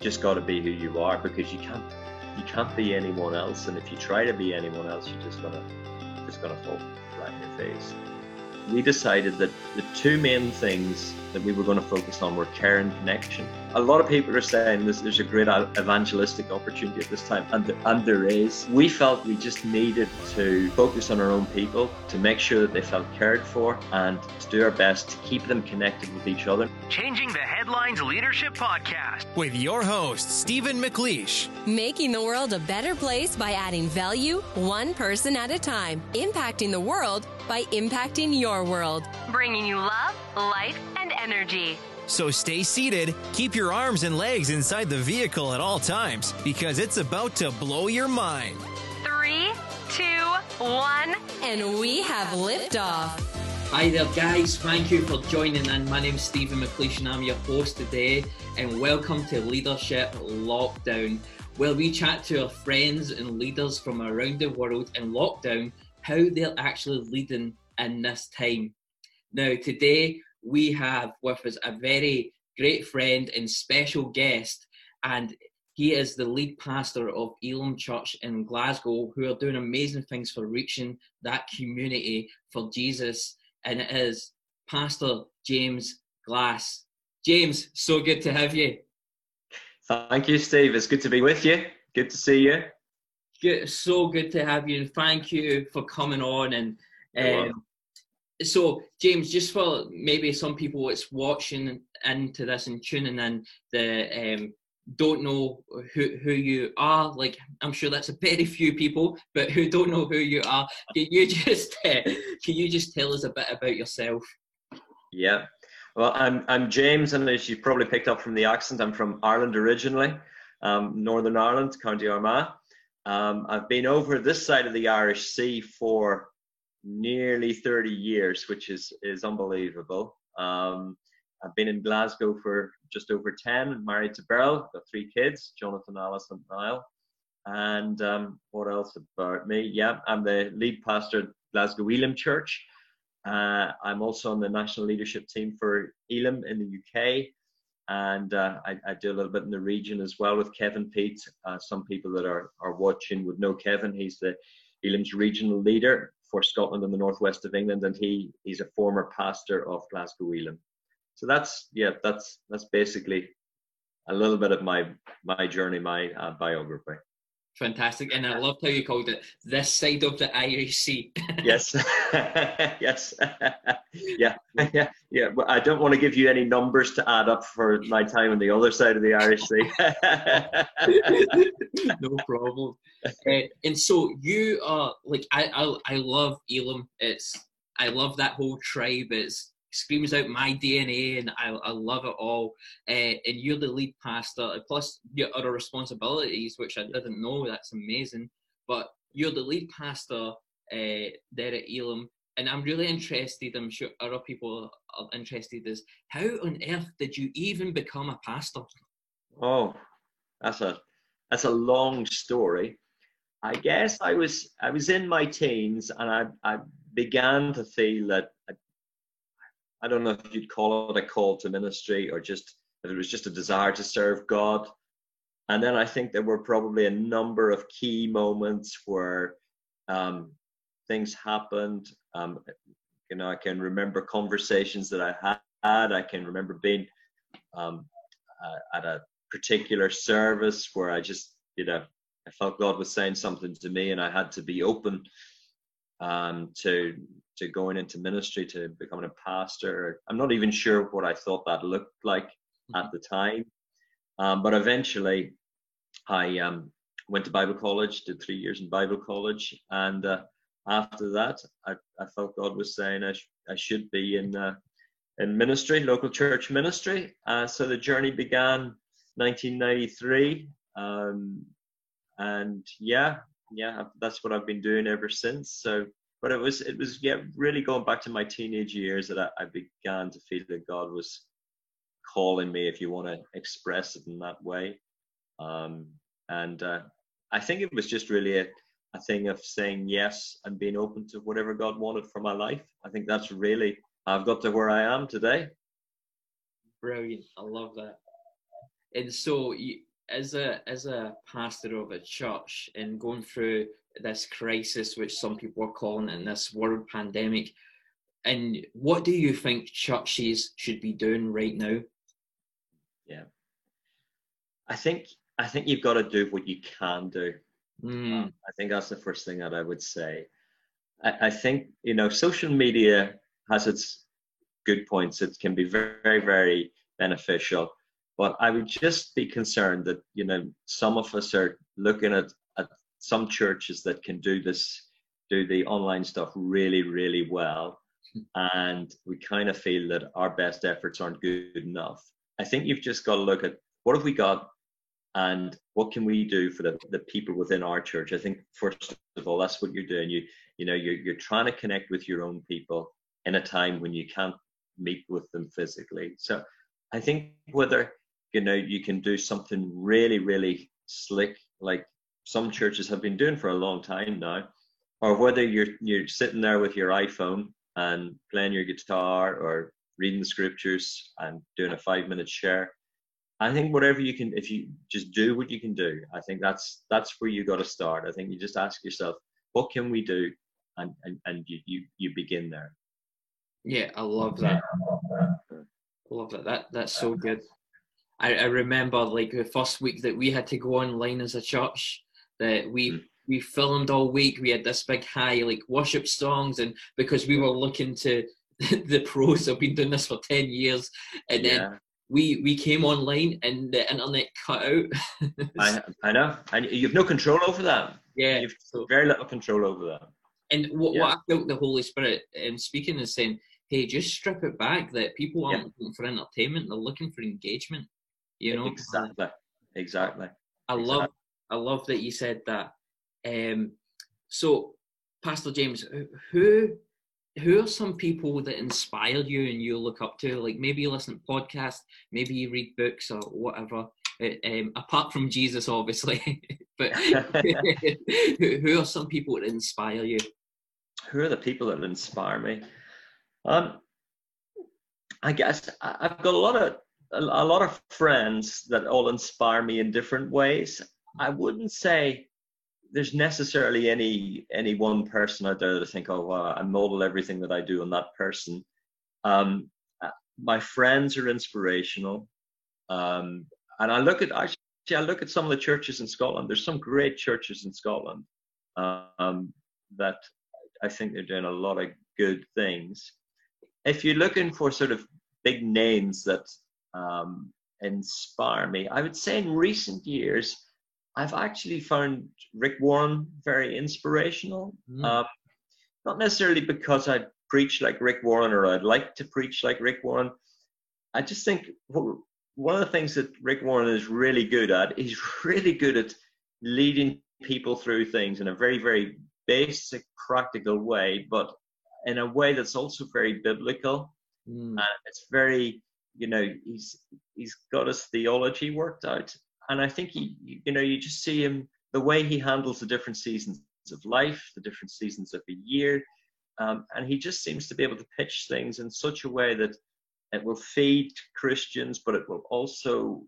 just got to be who you are because you can't you can't be anyone else. And if you try to be anyone else, you're just gonna just gonna fall flat in your face we decided that the two main things that we were going to focus on were care and connection. A lot of people are saying this, there's a great evangelistic opportunity at this time, and, and there is. We felt we just needed to focus on our own people, to make sure that they felt cared for, and to do our best to keep them connected with each other. Changing the Headlines Leadership Podcast with your host, Stephen McLeish. Making the world a better place by adding value one person at a time, impacting the world by impacting your world. Bringing you love, life, and energy. So stay seated, keep your arms and legs inside the vehicle at all times because it's about to blow your mind. Three, two, one, and we have liftoff. Hi there, guys. Thank you for joining in. My name is Stephen McLeish, and I'm your host today. And welcome to Leadership Lockdown, where we chat to our friends and leaders from around the world in lockdown how they're actually leading in this time. Now, today we have with us a very great friend and special guest, and he is the lead pastor of Elim Church in Glasgow, who are doing amazing things for reaching that community for Jesus. And it is Pastor James Glass. James, so good to have you. Thank you, Steve. It's good to be with you. Good to see you. Good, so good to have you, and thank you for coming on. And um, so, James, just for maybe some people that's watching into this and tuning in, the um, don't know who who you are. Like, I'm sure that's a very few people, but who don't know who you are. Can you just uh, can you just tell us a bit about yourself? Yeah. Well, I'm I'm James, and as you probably picked up from the accent, I'm from Ireland originally, um, Northern Ireland, County Armagh. Um, I've been over this side of the Irish Sea for nearly 30 years, which is is unbelievable. Um, I've been in Glasgow for just over 10, married to Beryl, got three kids, Jonathan, Alice, and Niall. And um, what else about me? Yeah, I'm the lead pastor at Glasgow Elim Church. Uh, I'm also on the national leadership team for Elim in the UK and uh, I, I, do a little bit in the region as well with Kevin Pete. Uh, some people that are, are watching would know Kevin. He's the Elim's regional leader for Scotland and the northwest of England, and he he's a former pastor of Glasgow Elim. So that's yeah, that's that's basically a little bit of my my journey, my uh, biography. Fantastic. And I loved how you called it this side of the Irish Sea. yes. yes. yeah. Yeah. Yeah. But I don't want to give you any numbers to add up for my time on the other side of the Irish Sea. no problem. Uh, and so you are like I, I I love Elim. It's I love that whole tribe. It's screams out my DNA, and I, I love it all. Uh, and you're the lead pastor, plus your other responsibilities, which I didn't know. That's amazing. But you're the lead pastor uh, there at Elim, and I'm really interested. I'm sure other people are interested. Is how on earth did you even become a pastor? Oh, that's a that's a long story. I guess I was I was in my teens and I I began to feel that I don't know if you'd call it a call to ministry or just if it was just a desire to serve God. And then I think there were probably a number of key moments where um, things happened. Um, you know, I can remember conversations that I had. I can remember being um, uh, at a particular service where I just, you know, I felt God was saying something to me, and I had to be open um, to to going into ministry, to becoming a pastor. I'm not even sure what I thought that looked like mm-hmm. at the time. Um, but eventually, I um, went to Bible college, did three years in Bible college, and uh, after that, I, I, felt God was saying I, sh- I should be in uh, in ministry, local church ministry. Uh, so the journey began 1993, um, and yeah, yeah, that's what I've been doing ever since. So but it was it was yeah really going back to my teenage years that I, I began to feel that God was calling me, if you want to express it in that way. Um, and uh, I think it was just really a, a thing of saying yes and being open to whatever God wanted for my life. I think that's really I've got to where I am today. Brilliant, I love that. And so you, as a as a pastor of a church and going through this crisis, which some people are calling it, in this world pandemic, and what do you think churches should be doing right now? Yeah, I think I think you've got to do what you can do. Mm. Um, I think that's the first thing that I would say. I, I think you know social media has its good points. It can be very very beneficial, but I would just be concerned that you know some of us are looking at some churches that can do this, do the online stuff really really well, hmm. and we kind of feel that our best efforts aren't good enough. I think you've just got to look at what have we got and what can we do for the, the people within our church. I think first of all, that's what you're doing. You you know you're you're trying to connect with your own people in a time when you can't meet with them physically. So I think whether you know you can do something really really slick like some churches have been doing for a long time now, or whether you're you're sitting there with your iPhone and playing your guitar or reading the scriptures and doing a five minute share. I think whatever you can, if you just do what you can do, I think that's that's where you got to start. I think you just ask yourself, what can we do, and and, and you, you you begin there. Yeah, I love that. I love that. That that's so good. I, I remember like the first week that we had to go online as a church that we Mm. we filmed all week. We had this big high like worship songs, and because we were looking to the pros, have been doing this for ten years, and then Yeah, we we came online and the internet cut out. I I know, and you've no control over that. yeah. You've very little control over that. and what, Yeah. what I felt the Holy Spirit um, speaking is saying, hey, just strip it back. That people aren't Yeah. looking for entertainment; they're looking for engagement. You know, exactly, exactly. I love I love that you said that. Um, so, Pastor James, who who are some people that inspire you and you look up to? Like maybe you listen to podcasts, maybe you read books or whatever. uh, Um, apart from Jesus, obviously, but who, are some people that inspire you? who are the people that inspire me? Um, I guess I've got a lot of a lot of friends that all inspire me in different ways. I wouldn't say there's necessarily any any one person out there that I think, oh I model everything that I do on that person. Um, uh, my friends are inspirational, um, and I look at actually I look at some of the churches in Scotland. There's some great churches in Scotland um, that I think they're doing a lot of good things. If you're looking for sort of big names that um, inspire me, I would say in recent years, I've actually found Rick Warren very inspirational. Mm. Um, not necessarily because I preach like Rick Warren or I'd like to preach like Rick Warren. I just think one of the things that Rick Warren is really good at, he's really good at leading people through things in a very, very basic, practical way, but in a way that's also very biblical. Mm. And it's very, you know, he's he's got his theology worked out, and I think he, you know, you just see him the way he handles the different seasons of life, the different seasons of the year, um, and he just seems to be able to pitch things in such a way that it will feed Christians, but it will also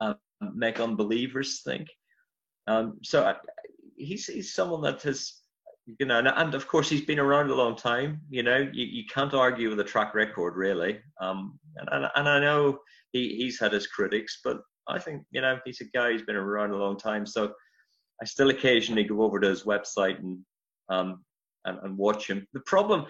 um, make unbelievers think. Um, so I, he's he's someone that has you know, and, and, of course he's been around a long time. You know, you, you can't argue with a track record, really. Um, and, and, and I know he, he's had his critics, but I think you know he's a guy who's been around a long time. So I still occasionally go over to his website and um, and, and watch him. The problem,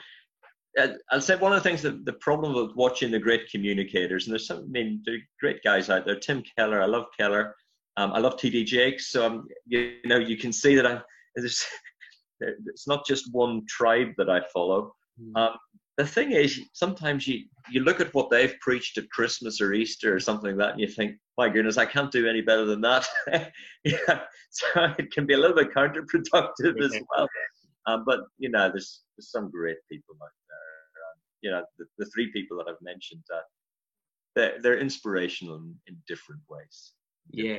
uh, I'll say one of the things that the problem with watching the great communicators, and there's some, I mean, there are great guys out there. Tim Keller, I love Keller. Um, I love TD Jakes. So um, you, know, you can see that I there's it's not just one tribe that I follow. Um, the thing is, sometimes you, you look at what they've preached at Christmas or Easter or something like that, and you think, my goodness, I can't do any better than that. yeah, so it can be a little bit counterproductive as well. Um, but you know, there's, there's some great people out there. Um, you know, the, the three people that I've mentioned, uh, they're, they're inspirational in, in different ways. Yeah.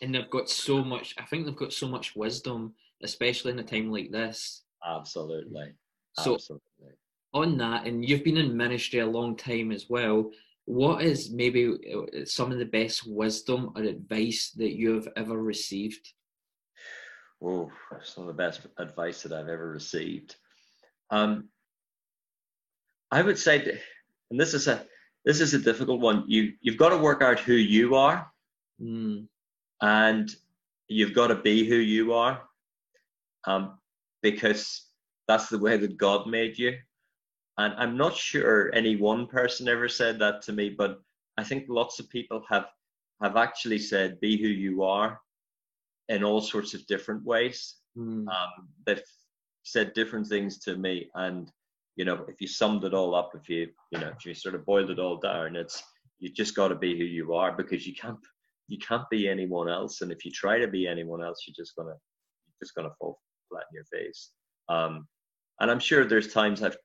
And they've got so much, I think they've got so much wisdom, especially in a time like this. Absolutely. So, Absolutely. on that, and you've been in ministry a long time as well, what is maybe uh, some of the best wisdom or advice that you have ever received? Oh, some of the best advice that I've ever received. Um, I would say, that, and this is a this is a difficult one. You you've got to work out who you are, mm. and you've got to be who you are, um, because that's the way that God made you. And I'm not sure any one person ever said that to me, but I think lots of people have have actually said, "Be who you are," in all sorts of different ways. Mm. Um, they've said different things to me, and you know, if you summed it all up, if you you know, if you sort of boiled it all down, it's you just got to be who you are because you can't you can't be anyone else, and if you try to be anyone else, you're just gonna you're just gonna fall flat in your face. Um, and I'm sure there's times I've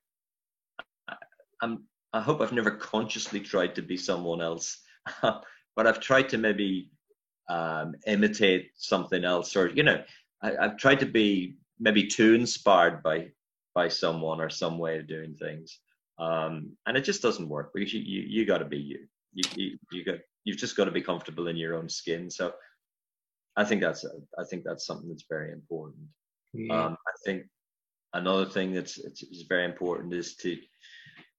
I'm I hope I've never consciously tried to be someone else, but I've tried to maybe um, imitate something else, or you know, I, I've tried to be maybe too inspired by by someone or some way of doing things, um, and it just doesn't work because you you, you got to be you. You you, you got you've just got to be comfortable in your own skin. So I think that's I think that's something that's very important. Yeah. Um, I think another thing that's it's, it's very important is to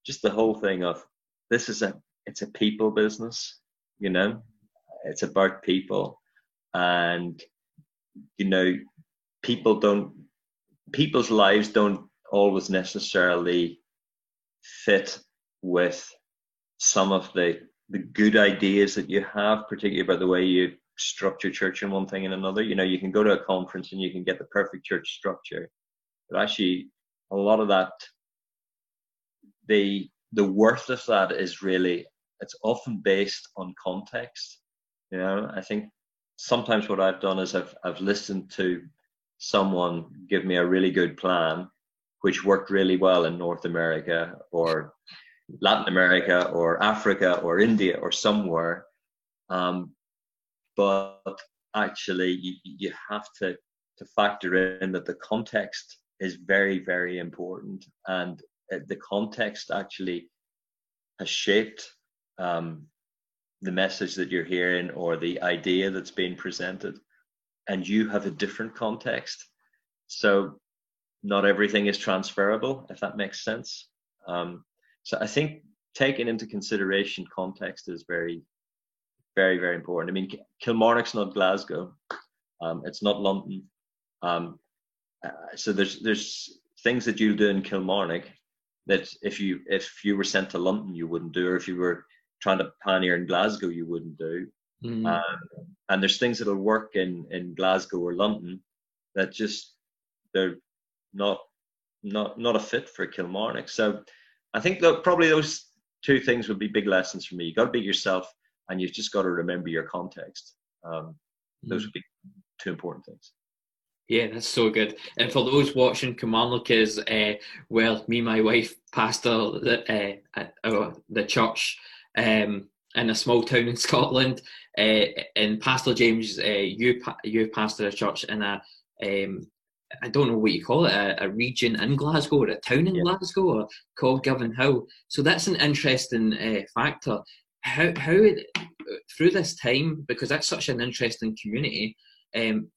just the whole thing of this is a it's a people business you know? It's about people. And you know people don't people's lives don't always necessarily fit with some of the the good ideas that you have particularly about the way you structure church in one thing and another. You know you can go to a conference and you can get the perfect church structure but actually a lot of that the the worth of that is really it's often based on context you know? I think sometimes what i've done is i've i've listened to someone give me a really good plan which worked really well in north america or latin america or africa or india or somewhere. Um, but actually you, you have to to factor in that the context is very very important. And uh, the context actually has shaped um, the message that you're hearing or the idea that's being presented. And you have a different context. So not everything is transferable if that makes sense. Um, so i think taking into consideration context is very very very important. I mean kilmarnock's not glasgow. Um, it's not london. Um, uh, so there's there's things that you'll do in kilmarnock that if you if you were sent to London you wouldn't do, or if you were trying to pioneer in Glasgow you wouldn't do. Mm. Um, and there's things that'll work in in Glasgow or London that just they're not not not a fit for Kilmarnock. So I think that probably those two things would be big lessons for me. You got to be yourself, and you've just got to remember your context. Um. Those would be two important things. Yeah, that's so good. And for those watching, Kilmarnock is, uh, well, me my wife pastor the, uh, at uh, the church um, in a small town in Scotland. Uh, and Pastor James, uh, you you pastor a church in a, um, I don't know what you call it, a, a, region in Glasgow or a town in yeah. Glasgow or called Govanhill. So that's an interesting uh, factor. How, how through this time, because that's such an interesting community, um,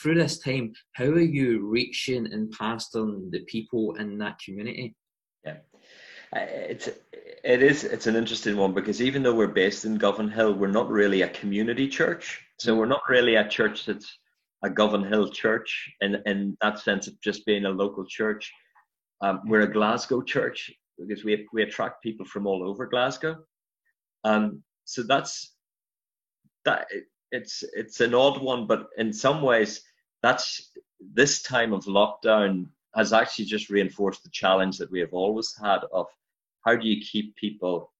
through this time, how are you reaching and pastoring the people in that community? Yeah, uh, it's it is it's an interesting one because even though we're based in Govanhill, we're not really a community church. So we're not really a church that's a Govanhill church in in that sense of just being a local church. Um, we're a Glasgow church because we we attract people from all over Glasgow. Um, so that's that it's it's an odd one, but in some ways, that's this time of lockdown has actually just reinforced the challenge that we have always had of how do you keep people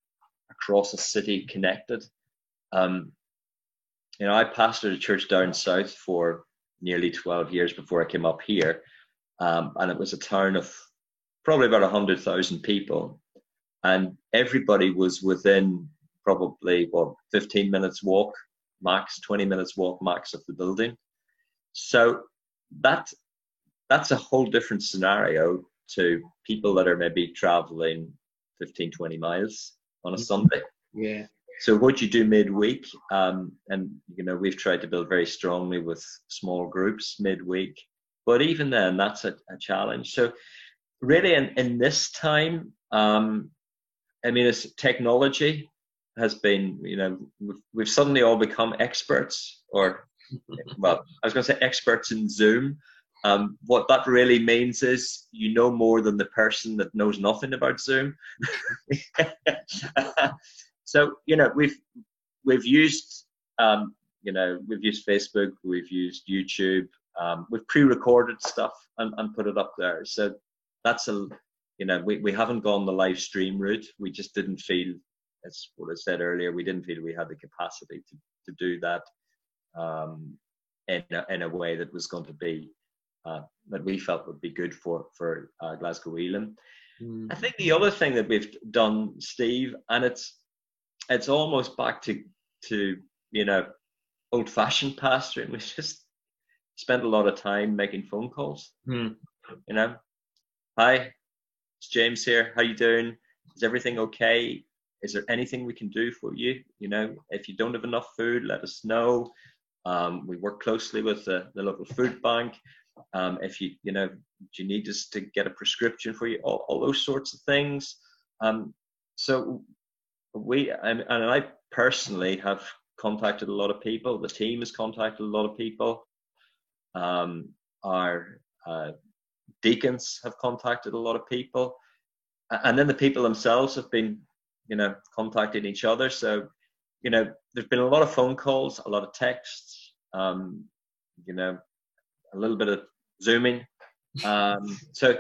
across a city connected. Um, you know, I pastored a church down south for nearly 12 years before I came up here, um, and it was a town of probably about 100,000 people, and everybody was within probably what 15 minutes walk max, 20 minutes walk max of the building. So that that's a whole different scenario to people that are maybe traveling 15, 20 miles on a mm-hmm. Sunday. Yeah. So what you do midweek, um, and you know we've tried to build very strongly with small groups midweek, but even then that's a, a challenge. So really, in, in this time, um, I mean, it's technology has been, you know, we've, we've suddenly all become experts, or well, I was going to say experts in Zoom. Um, what that really means is you know more than the person that knows nothing about Zoom. so you know we've we've used um, you know we've used Facebook, we've used YouTube, um, we've pre-recorded stuff and, and put it up there. So that's a you know we, we haven't gone the live stream route. We just didn't feel as what I said earlier. We didn't feel we had the capacity to to do that um, in a, in a way that was going to be uh, that we felt would be good for for uh, Glasgow Elim. Mm. I think the other thing that we've done, Steve, and it's it's almost back to to you know old fashioned pastoring. We just spent a lot of time making phone calls. Mm. You know, hi, it's James here. How you doing? Is everything okay? Is there anything we can do for you? You know, if you don't have enough food, let us know. Um, we work closely with the, the local food bank. Um, if you you know do you need us to get a prescription for you, all, all those sorts of things. Um, so we and, and I personally have contacted a lot of people. The team has contacted a lot of people. Um, our uh, deacons have contacted a lot of people, and then the people themselves have been, you know, contacting each other. So, you know, there's been a lot of phone calls, a lot of texts, um, you know, a little bit of zooming. Um, so,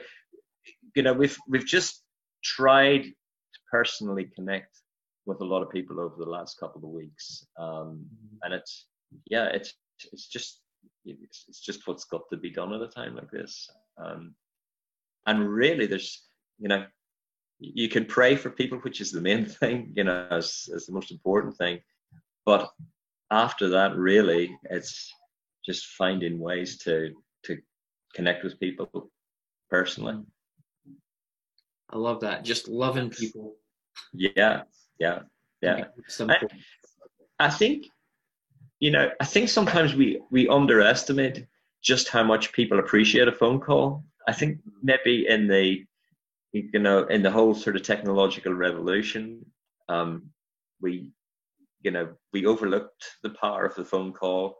you know, we've we've just tried to personally connect with a lot of people over the last couple of weeks, um, and it's yeah, it's it's just it's, it's just what's got to be done at a time like this. Um, and really, there's you know, you can pray for people, which is the main thing, you know, as, as the most important thing. But after that, really, it's just finding ways to to connect with people personally. I love that. Just loving people. Yeah, yeah, yeah. I, I think, you know, I think sometimes we we underestimate just how much people appreciate a phone call. I think maybe in the you know in the whole sort of technological revolution, um, we you know we overlooked the power of the phone call.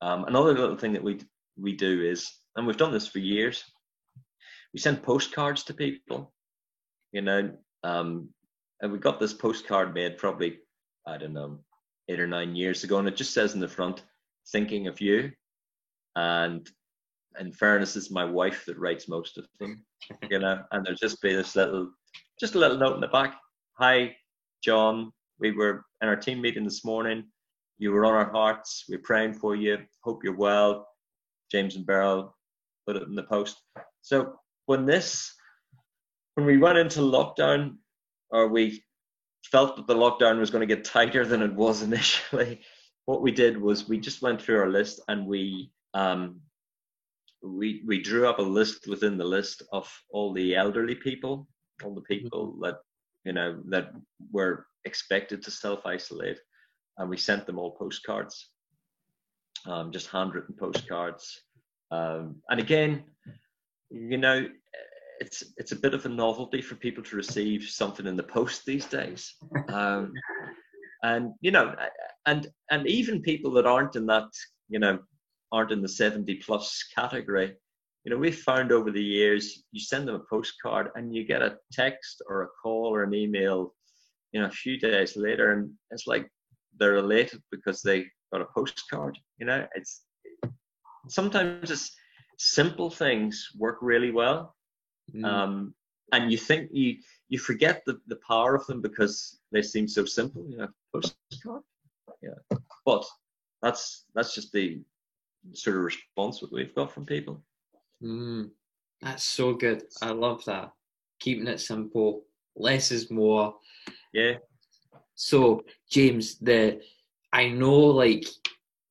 Um, another little thing that we we do is, and we've done this for years, we send postcards to people. You know, um, and we got this postcard made probably I don't know eight or nine years ago, and it just says in the front, "Thinking of you." And in fairness, it's my wife that writes most of them. You know, and there'll just be this little, just a little note in the back. Hi, John. We were in our team meeting this morning. You were on our hearts. We're praying for you. Hope you're well. James and Beryl put it in the post. So when this, when we went into lockdown, or we felt that the lockdown was going to get tighter than it was initially, what we did was we just went through our list and we um, we we drew up a list within the list of all the elderly people, all the people mm-hmm. that you know that were expected to self isolate, and we sent them all postcards, um, just handwritten postcards. Um, and again, you know, it's it's a bit of a novelty for people to receive something in the post these days. Um, and you know, and and even people that aren't in that you know aren't in the 70 plus category. You know, we've found over the years, you send them a postcard and you get a text or a call or an email, you know, a few days later, and it's like they're elated because they got a postcard. You know, it's sometimes it's simple things work really well. Mm. Um, and you think you you forget the, the power of them because they seem so simple, you know, postcard. Yeah. But that's that's just the sort of response that we've got from people. Mm, that's so good. I love that. Keeping it simple, less is more. Yeah. So James, the I know like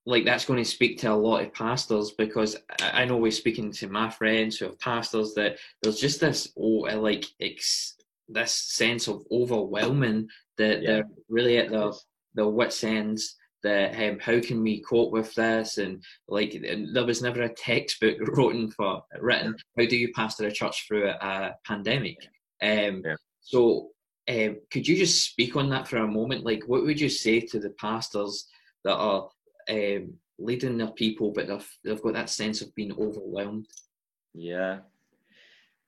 like that's going to speak to a lot of pastors because I know we're speaking to my friends who are pastors that there's just this oh like ex, this sense of overwhelming That yeah. they're really at the the wits ends that um, how can we cope with this? And like there was never a textbook written for written how do you pastor a church through a pandemic? Um, yeah. so um, could you just speak on that for a moment? Like what would you say to the pastors that are um, leading their people but they've, they've got that sense of being overwhelmed? Yeah.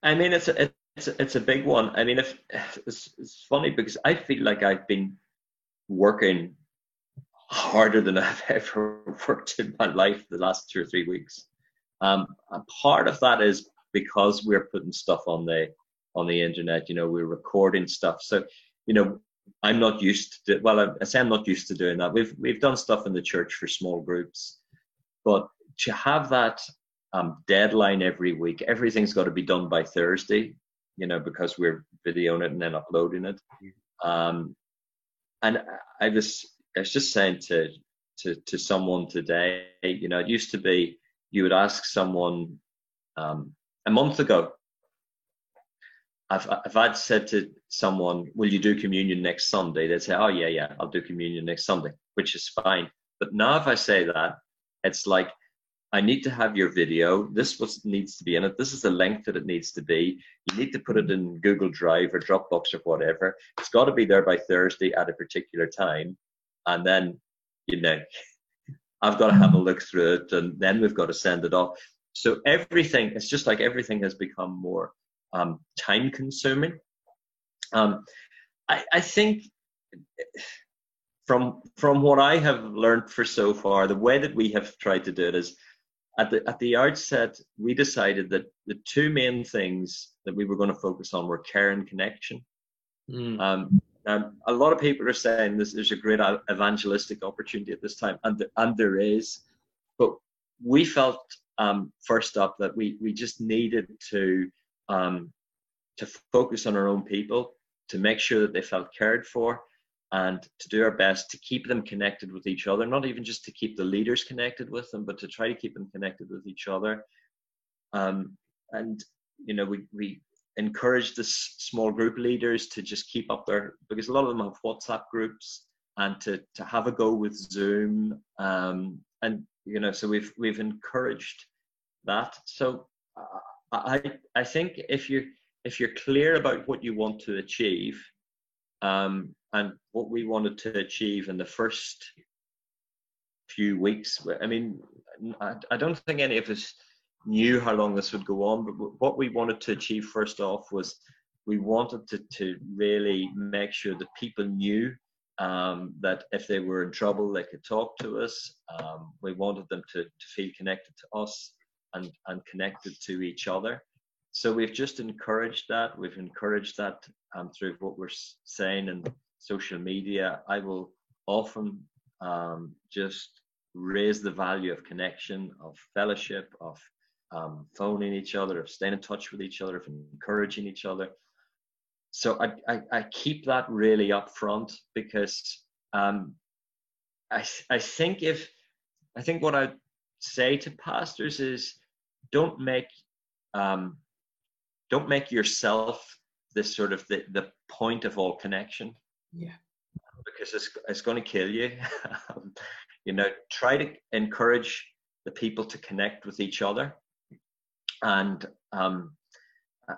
I mean it's a, it's a, it's a big one. I mean if it's, it's funny because i feel like i've been working harder than I've ever worked in my life the last two or three weeks. Um, and part of that is because we're putting stuff on the on the internet. You know, we're recording stuff. So, you know, I'm not used to. Well, I say I'm not used to doing that. We've we've done stuff in the church for small groups, but to have that um, deadline every week, everything's got to be done by Thursday. You know, because we're videoing it and then uploading it. Um, and I was I was just saying to to to someone today, you know, it used to be you would ask someone um, a month ago. I've if I'd said to someone, "Will you do communion next Sunday?" They'd say, "Oh yeah, yeah, I'll do communion next Sunday," which is fine. But now, if I say that, it's like I need to have your video. This what needs to be in it. This is the length that it needs to be. You need to put it in Google Drive or Dropbox or whatever. It's got to be there by Thursday at a particular time and then you know I've got to have a look through it, and then we've got to send it off. So everything, it's just like everything has become more um, time consuming. Um, I, I think from from what I have learned for so far, the way that we have tried to do it is at the at the outset we decided that the two main things that we were going to focus on were care and connection. Mm. Um, um, a lot of people are saying this, there's a great evangelistic opportunity at this time, and, and there is. But we felt um, first up that we, we just needed to um, to focus on our own people, to make sure that they felt cared for, and to do our best to keep them connected with each other. Not even just to keep the leaders connected with them, but to try to keep them connected with each other. Um, and you know, we we encourage the small group leaders to just keep up their because a lot of them have WhatsApp groups and to to have a go with Zoom um, and you know so we've we've encouraged that. So uh, I I think if you if you're clear about what you want to achieve um, and what we wanted to achieve in the first few weeks I mean I, I don't think any of us knew how long this would go on, but what we wanted to achieve first off was we wanted to, to really make sure that people knew um, that if they were in trouble, they could talk to us. Um, we wanted them to, to feel connected to us and, and connected to each other. So we've just encouraged that. We've encouraged that um, through what we're saying in social media. I will often um, just raise the value of connection, of fellowship, of um, phoning each other, of staying in touch with each other, of encouraging each other. So I, I, I keep that really up front because um, I, I think if I think what I say to pastors is don't make um, don't make yourself this sort of the, the point of all connection. Yeah. Because it's it's going to kill you. you know, try to encourage the people to connect with each other and um,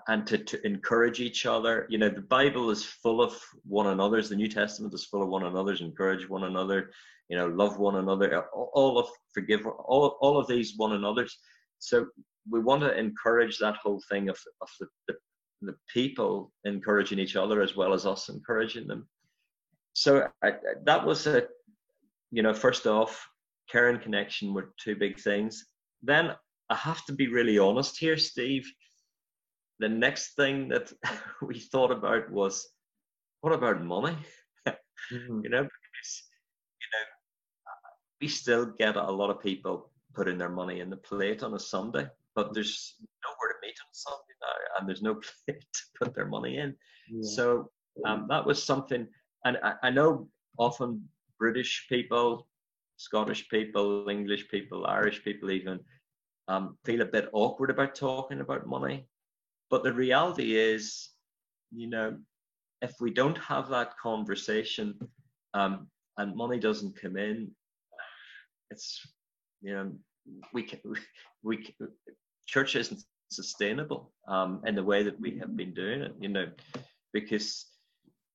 and to, to encourage each other. You know, the Bible is full of one another's. The New Testament is full of one another's. Encourage one another. You know, love one another. All of forgive all all of these one another's. So we want to encourage that whole thing of of the, the, the people encouraging each other as well as us encouraging them. So I, that was a, you know, first off, care and connection were two big things. Then I have to be really honest here, Steve. The next thing that we thought about was, what about money? mm-hmm. You know, because you know we still get a lot of people putting their money in the plate on a Sunday, but there's nowhere to meet on Sunday now, and there's no plate to put their money in. Yeah. So um, that was something, and I, I know often British people, Scottish people, English people, Irish people, even um, feel a bit awkward about talking about money. But the reality is, you know, if we don't have that conversation um, and money doesn't come in, it's you know we can we can, church isn't sustainable um, in the way that we have been doing it. You know, because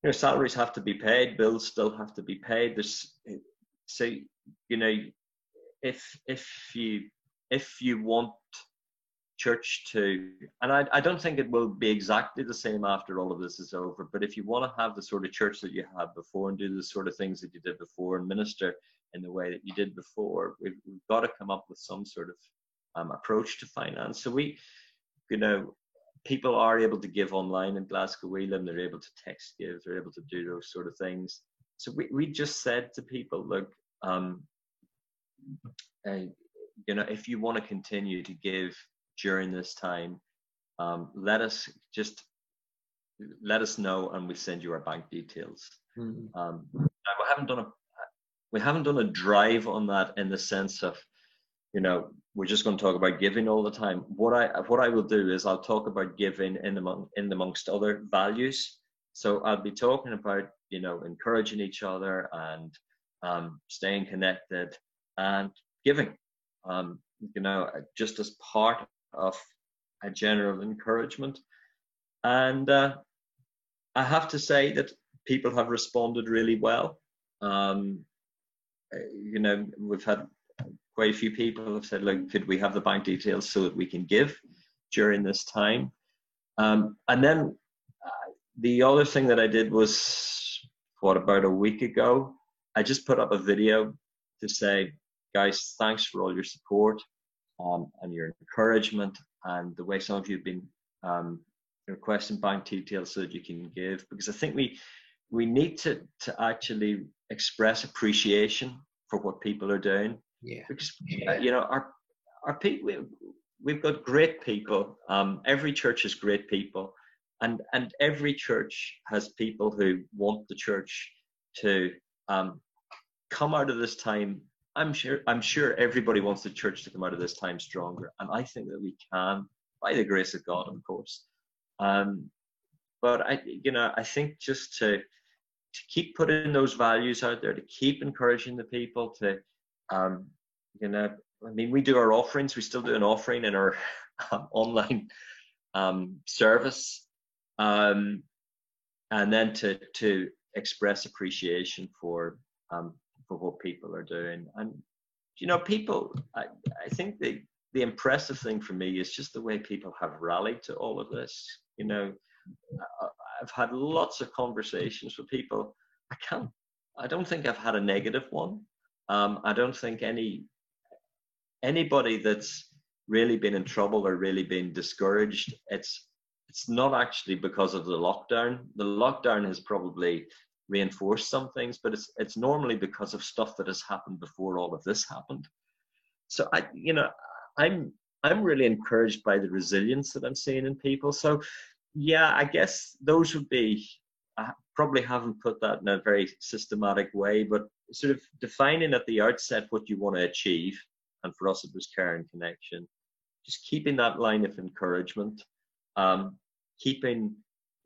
you know salaries have to be paid, bills still have to be paid. There's so you know if if you if you want church to and I, I don't think it will be exactly the same after all of this is over but if you want to have the sort of church that you had before and do the sort of things that you did before and minister in the way that you did before we've, we've got to come up with some sort of um, approach to finance. So we you know people are able to give online in glasgow. Elim they're able to text give they're able to do those sort of things. So we, we just said to people look um, uh, you know if you want to continue to give during this time, um, let us just let us know and we send you our bank details. Mm-hmm. Um, we haven't done a we haven't done a drive on that in the sense of you know we're just going to talk about giving all the time. What I what I will do is I'll talk about giving in among in amongst other values. So I'll be talking about you know encouraging each other and um, staying connected and giving. Um, you know, just as part of a general encouragement. And uh, I have to say that people have responded really well. Um, you know, we've had quite a few people have said, "Look, could we have the bank details so that we can give during this time?" Um, and then uh, the other thing that I did was, what about a week ago? I just put up a video to say, guys, thanks for all your support um, and your encouragement and the way some of you have been um, requesting bank details so that you can give because I think we we need to to actually express appreciation for what people are doing. Yeah. Because uh, you know our our people we've got great people. Um, every church has great people, and and every church has people who want the church to um, come out of this time I'm sure I'm sure everybody wants the church to come out of this time stronger, and I think that we can by the grace of God, of course. Um, but I, you know, I think just to to keep putting those values out there, to keep encouraging the people to, um, you know, I mean, we do our offerings. We still do an offering in our um, online um, service, um, and then to to express appreciation for um, for what people are doing. And you know, people, I, I think the the impressive thing for me is just the way people have rallied to all of this. You know, I've had lots of conversations with people. I can't. I don't think I've had a negative one. Um, I don't think any anybody that's really been in trouble or really been discouraged. It's it's not actually because of the lockdown. The lockdown has probably reinforce some things, but it's it's normally because of stuff that has happened before all of this happened. So I, you know, I'm I'm really encouraged by the resilience that I'm seeing in people. So yeah, I guess those would be. I probably haven't put that in a very systematic way, but sort of defining at the outset what you want to achieve, and for us it was care and connection. Just keeping that line of encouragement, um, keeping,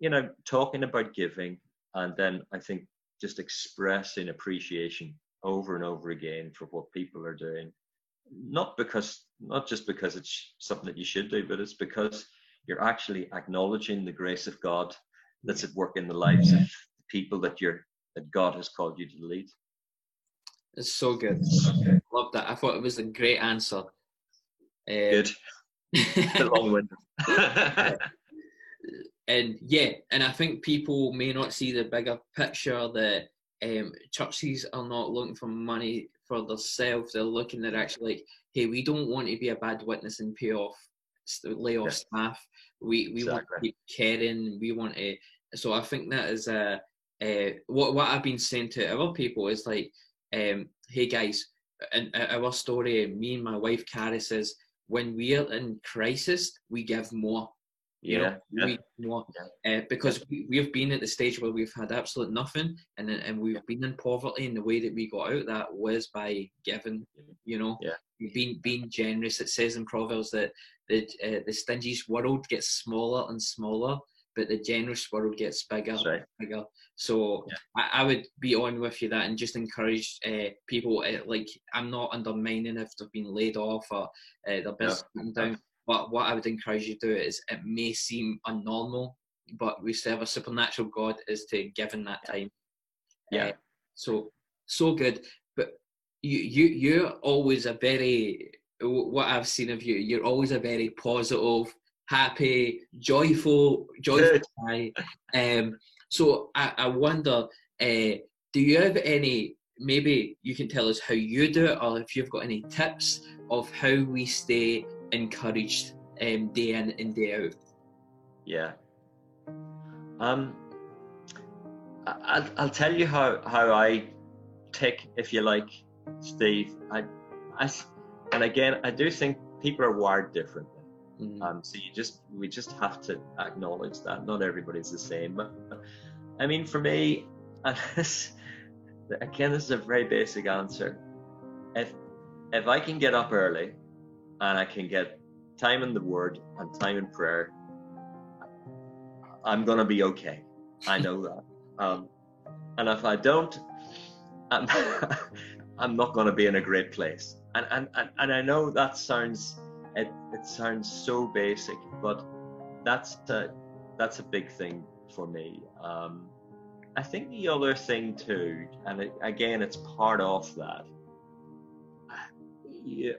you know, talking about giving, and then I think just expressing appreciation over and over again for what people are doing. Not because, not just because it's something that you should do, but it's because you're actually acknowledging the grace of God that's at work in the lives of the people that you're that God has called you to lead. It's so good. Love that. I thought it was a great answer. Um, good. a long winded. and yeah, and I think people may not see the bigger picture that um, churches are not looking for money for themselves. They're looking at actually like, hey, we don't want to be a bad witness and pay off, lay off yeah. staff. We we exactly. want to keep caring. We want to. So I think that is a. Uh, what what I've been saying to other people is like, um, hey guys, in our story, me and my wife Carrie says, when we are in crisis, we give more you yeah, know, yeah. we want uh, because we, we've been at the stage where we've had absolute nothing, and and we've been in poverty, and the way that we got out that was by giving. You know, yeah. being being generous. It says in Proverbs that the uh, the stingy world gets smaller and smaller, but the generous world gets bigger, right. bigger. So Yeah. I, I would be on with you that and just encourage uh, people. Uh, like I'm not undermining if they've been laid off or uh, their business come down. But what I would encourage you to do is it may seem unnormal, but we serve a supernatural God is to give in that time. Yeah. Uh, so so good. But you you you're always a very what I've seen of you. You're always a very positive, happy, joyful, joyful guy. Um. So I I wonder. Uh, do you have any? Maybe you can tell us how you do it, or if you've got any tips of how we stay encouraged um, day in and day out. Yeah. Um, I- I'll, I'll tell you how, how I tick, if you like, Steve. I, I and again, I do think people are wired differently. Mm. Um, so you just, we just have to acknowledge that not everybody's the same. But I mean, for me, and this, again, this is a very basic answer. If, if I can get up early and I can get time in the Word and time in prayer, I'm gonna be okay. I know that. Um, and if I don't, I'm, I'm not gonna be in a great place. And and, and, and I know that sounds it, it sounds so basic, but that's a, that's a big thing for me. Um, I think the other thing too, and it, again, it's part of that.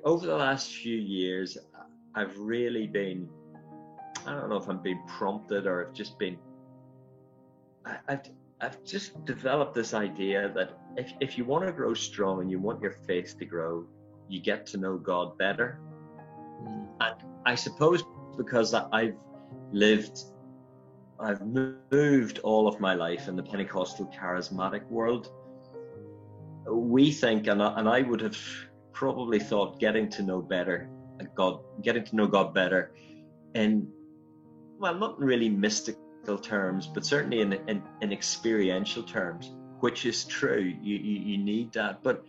Over the last few years, I've really been I don't know if I'm being prompted or I've just been I, I've I've just developed this idea that if if you want to grow strong and you want your faith to grow, you get to know God better. Mm. And I suppose because I've lived I've moved all of my life in the Pentecostal charismatic world. We think, and I, and I would have probably thought, getting to know better, God, getting to know God better, in well, not in really mystical terms, but certainly in in, in experiential terms, which is true. You, you you need that, but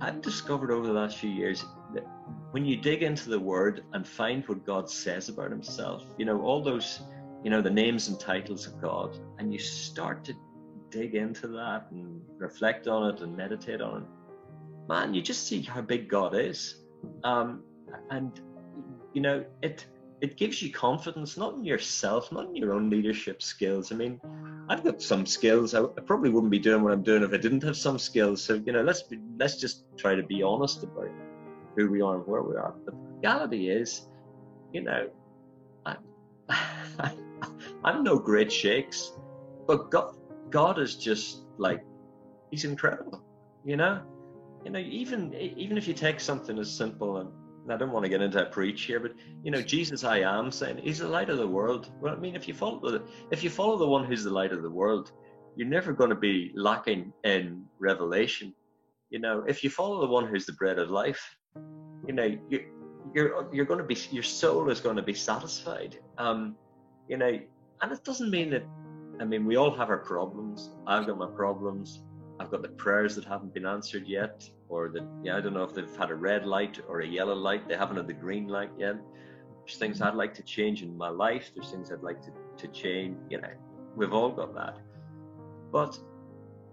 I've discovered over the last few years that when you dig into the Word and find what God says about Himself, you know all those you know the names and titles of God, and you start to dig into that and reflect on it and meditate on it, man, you just see how big God is, um, and you know it. It gives you confidence, not in yourself, not in your own leadership skills. I mean, I've got some skills. I, I probably wouldn't be doing what I'm doing if I didn't have some skills. So you know, let's be, let's just try to be honest about who we are and where we are. But the reality is, you know, I, I'm no great shakes, but God, God is just like He's incredible. You know, you know, even even if you take something as simple and I don't want to get into a preach here, but you know, Jesus, I am saying He's the light of the world. Well, I mean, if you follow the if you follow the one who's the light of the world, you're never going to be lacking in revelation. You know, if you follow the one who's the bread of life, you know, you, you're you're going to be your soul is going to be satisfied. Um, you know, and it doesn't mean that. I mean, we all have our problems. I've got my problems. I've got the prayers that haven't been answered yet, or that yeah, I don't know if they've had a red light or a yellow light. They haven't had the green light yet. There's things I'd like to change in my life. There's things I'd like to, to change. You know, we've all got that. But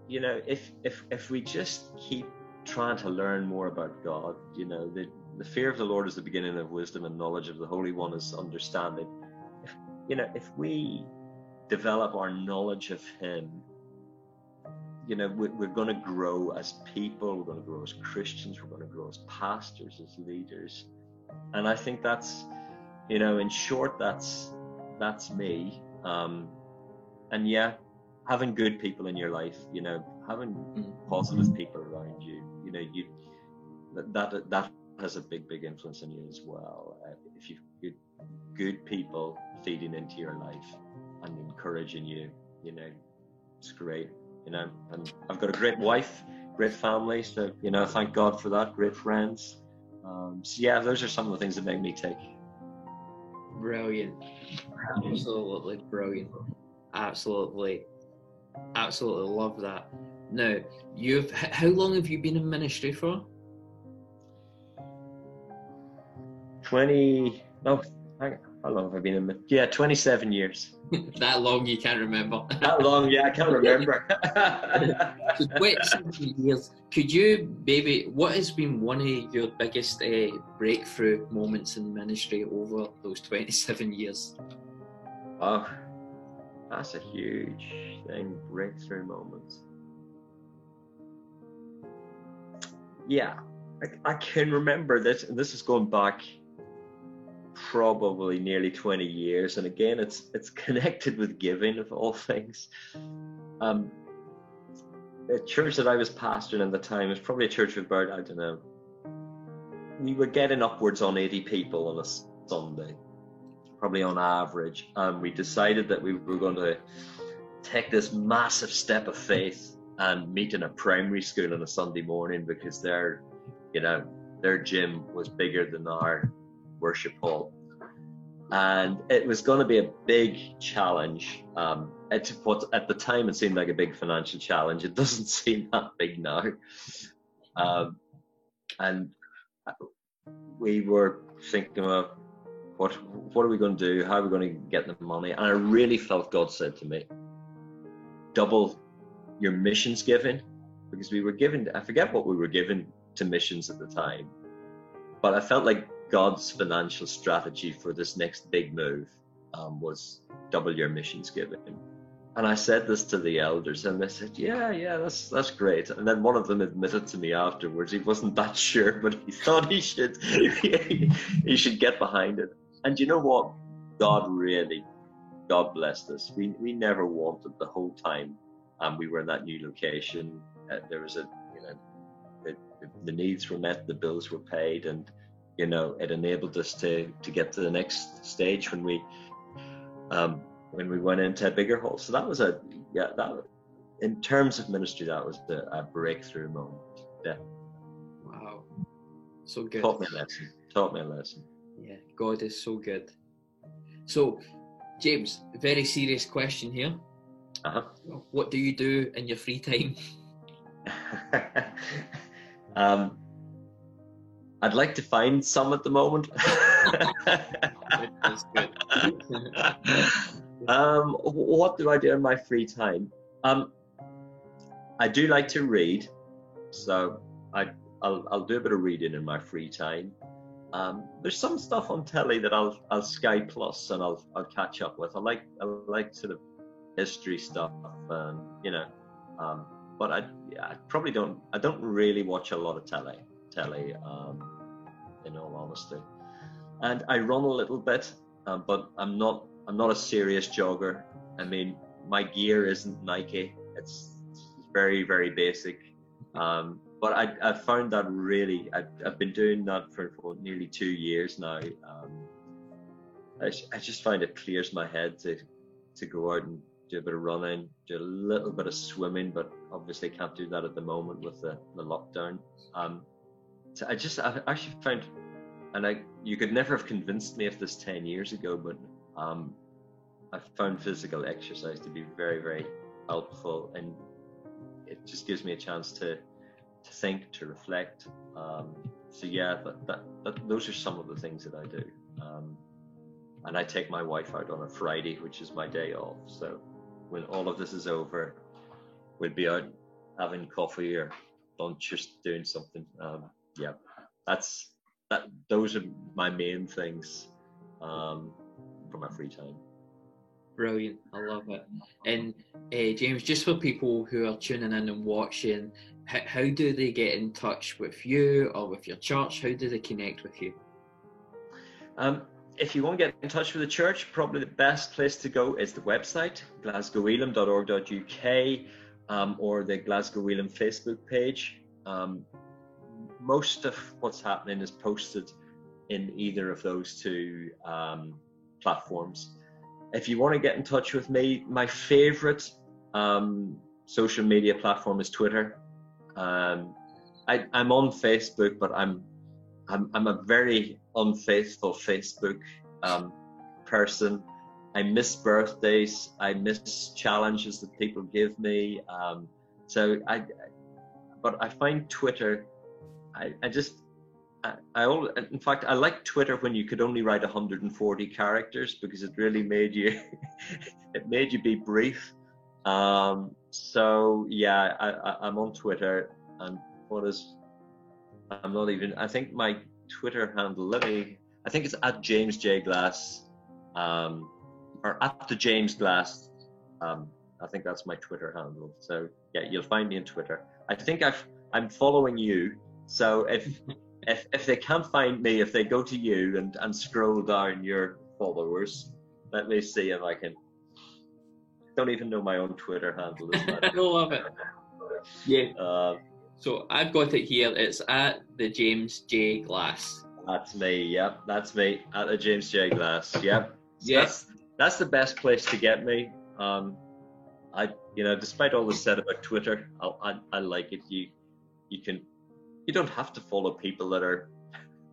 you know, if if if we just keep trying to learn more about God, you know, the the fear of the Lord is the beginning of wisdom, and knowledge of the Holy One is understanding. If you know, if we develop our knowledge of Him, you know, we, we're going to grow as people. We're going to grow as Christians. We're going to grow as pastors, as leaders, and I think that's, you know, in short, that's that's me. Um, and yeah, having good people in your life, you know, having positive people around you, you know, you that that, that has a big, big influence on you as well. Uh, if you've good, good people feeding into your life and encouraging you, you know, it's great. You know, and I've got a great wife, great family, so you know, thank God for that. Great friends. Um, so yeah, those are some of the things that make me tick. Brilliant. Absolutely brilliant. Absolutely. Absolutely love that. Now, you've how long have you been in ministry for? Twenty. No, hang- how long have I been in? Yeah, 27 years. that long you can't remember. that long, yeah, I can't remember. so 27 years. Could you maybe, what has been one of your biggest uh, breakthrough moments in ministry over those 27 years? Oh, that's a huge thing, breakthrough moments. Yeah, I, I can remember this, and this is going back probably nearly 20 years and again it's it's connected with giving of all things um the church that i was pastoring at the time was probably a church of about i don't know we were getting upwards on 80 people on a sunday probably on average and we decided that we were going to take this massive step of faith and meet in a primary school on a sunday morning because their you know their gym was bigger than our worship hall. And it was going to be a big challenge. Um, at what at the time it seemed like a big financial challenge. It doesn't seem that big now. Um, and we were thinking about what what are we going to do? How are we going to get the money? And I really felt God said to me, double your missions giving, because we were given. I forget what we were given to missions at the time, but I felt like God's financial strategy for this next big move um, was double your missions giving. And I said this to the elders, and they said, "Yeah, yeah, that's that's great." And then one of them admitted to me afterwards he wasn't that sure, but he thought he should he should get behind it. And you know what? God really, God blessed us. We we never wanted the whole time, and um, we were in that new location. Uh, there was a you know, the, the needs were met, the bills were paid, and you know, it enabled us to to get to the next stage when we um, when we went into a bigger hall. So that was a yeah that in terms of ministry that was the, a breakthrough moment. Yeah. Wow, so good. Taught me a lesson. Taught me a lesson. Yeah, God is so good. So, James, very serious question here. Uh-huh. What do you do in your free time? um, I'd like to find some at the moment. um, what do I do in my free time? Um, I do like to read, so I, I'll, I'll do a bit of reading in my free time. Um, there's some stuff on telly that I'll I'll Sky Plus and I'll I'll catch up with. I like I like sort of history stuff, and you know, um, but I yeah, I probably don't I don't really watch a lot of telly telly, um, in all honesty. And I run a little bit, um, but I'm not I'm not a serious jogger. I mean, my gear isn't Nike. It's, it's very very basic. Um, but I I found that really I, I've been doing that for, for nearly two years now. Um, I, I just find it clears my head to to go out and do a bit of running, do a little bit of swimming, but obviously can't do that at the moment with the, the lockdown. Um, I just I actually found, and I you could never have convinced me of this ten years ago, but um, I found physical exercise to be very very helpful, and it just gives me a chance to to think, to reflect. Um, so yeah, that, that, that, those are some of the things that I do. Um, and I take my wife out on a Friday, which is my day off. So when all of this is over, we'll be out having coffee or lunch, just doing something. Um, yeah, that's that. Those are my main things um, for my free time. Brilliant, I love it. And uh, James, just for people who are tuning in and watching, how, how do they get in touch with you or with your church? How do they connect with you? Um, if you want to get in touch with the church, probably the best place to go is the website, glasgowelim.org.uk, um, or the Glasgow Elim Facebook page. Um, most of what's happening is posted in either of those two um, platforms. If you want to get in touch with me, my favorite um, social media platform is Twitter. Um, I, am on Facebook, but I'm, I'm I'm a very unfaithful Facebook um, person. I miss birthdays. I miss challenges that people give me. Um, so I, but I find Twitter I, I just I, I in fact, I like Twitter when you could only write 140 characters because it really made you, it made you be brief. Um, so yeah, I, I, I'm on Twitter, and what is, I'm not even. I think my Twitter handle. Let me. I think it's at James J Glass, um, or at the James Glass. Um, I think that's my Twitter handle. So yeah, you'll find me on Twitter. I think I've I'm following you. So if if if they can't find me, if they go to you and and scroll down your followers, let me see if I can. Don't even know my own Twitter handle. I love it. Yeah. Uh, So I've got it here. It's at the James J Glass. that's me. Yep, that's me at the James J Glass. Yep. So Yeah. That's that's the best place to get me. Um, I you know, despite all the said about Twitter, I, I I like it. You you can you don't have to follow people that are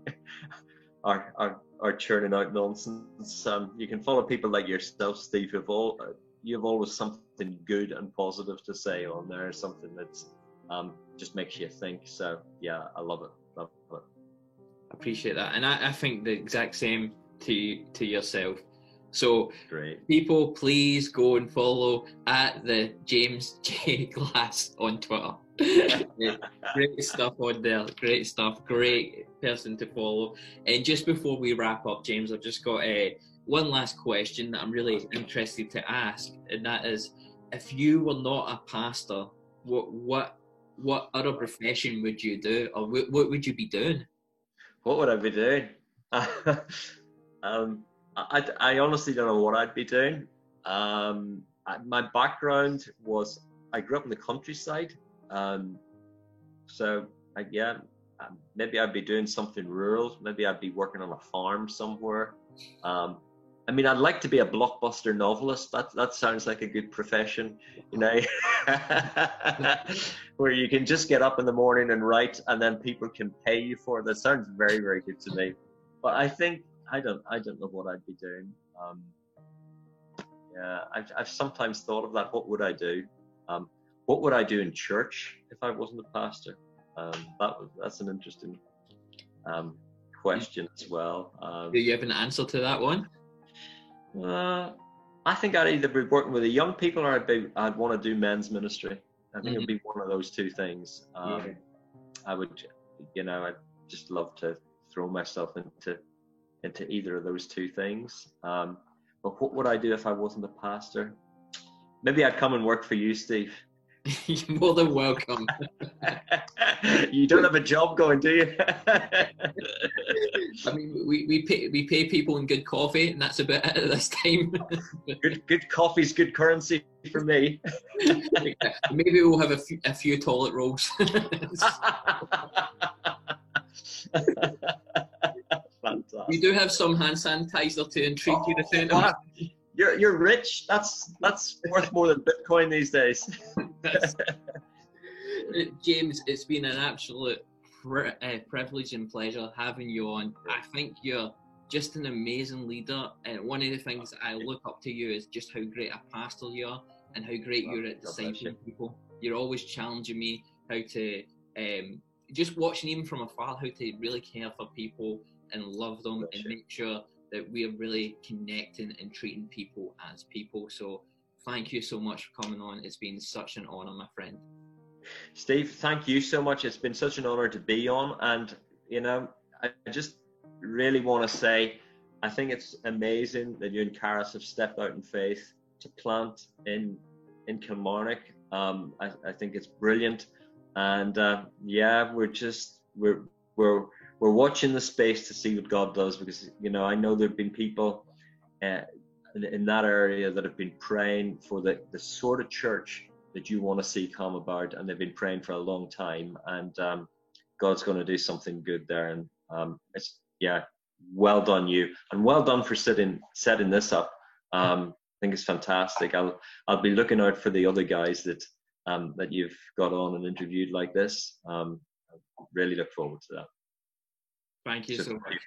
are are, are churning out nonsense. Um, you can follow people like yourself, Steve. Who've all you have always something good and positive to say on there. Something that's um, just makes you think. So yeah, I love it. Love it. Appreciate that, and I, I think the exact same to to yourself. So Great. people, please go and follow at the James J Glass on Twitter. Great stuff on there. Great stuff. Great person to follow. And just before we wrap up, James, I've just got uh, one last question that I'm really interested to ask, and that is, if you were not a pastor, what what what other profession would you do, or what, what would you be doing? What would I be doing? um, I, I honestly don't know what I'd be doing. Um, my background was I grew up in the countryside, um, so I, yeah, um, maybe I'd be doing something rural. Maybe I'd be working on a farm somewhere. Um, I mean, I'd like to be a blockbuster novelist. That that sounds like a good profession, you know, where you can just get up in the morning and write, and then people can pay you for it. That sounds very very good to me. But I think I don't I don't know what I'd be doing. Um, yeah, I've I've sometimes thought of that. What would I do? Um, what would I do in church if I wasn't a pastor? Um, that was that's an interesting um, question as well. Um, Do you have an answer to that one? uh, I think I'd either be working with the young people or I'd be I'd want to do men's ministry. I think it'd be one of those two things. Um, Yeah. I would, you know, I'd just love to throw myself into into either of those two things. Um, but what would I do if I wasn't a pastor? Maybe I'd come and work for you, Steve. You're more than welcome. you don't have a job going, do you? I mean, we, we pay we pay people in good coffee, and that's about it at this time. good, good coffee's good currency for me. Maybe we'll have a few, a few toilet rolls. Fantastic. we do have some hand sanitizer to entreat you to. You're you're rich. That's that's worth more than Bitcoin these days. James, it's been an absolute pri- uh, privilege and pleasure having you on. I think you're just an amazing leader, and one of the things that I look up to you is just how great a pastor you are and how great Well, you're at discipling people. You're always challenging me how to um, just watching even from afar how to really care for people and love them Bless and you. make sure that we are really connecting and treating people as people. So thank you so much for coming on. It's been such an honor, my friend. Steve, thank you so much. It's been such an honor to be on, and you know, I just really want to say, I think it's amazing that you and Karis have stepped out in faith to plant in in Kilmarnock. Um, I, I think it's brilliant, and uh, yeah, we're just we're we're we're watching the space to see what God does because you know I know there've been people uh, in, in that area that have been praying for the the sort of church that you want to see come about, and they've been praying for a long time, and um, God's going to do something good there, and um, it's yeah, well done you, and well done for setting setting this up. Um, I think it's fantastic. I'll I'll be looking out for the other guys that um, that you've got on and interviewed like this. Um, I really look forward to that. Thank you so much.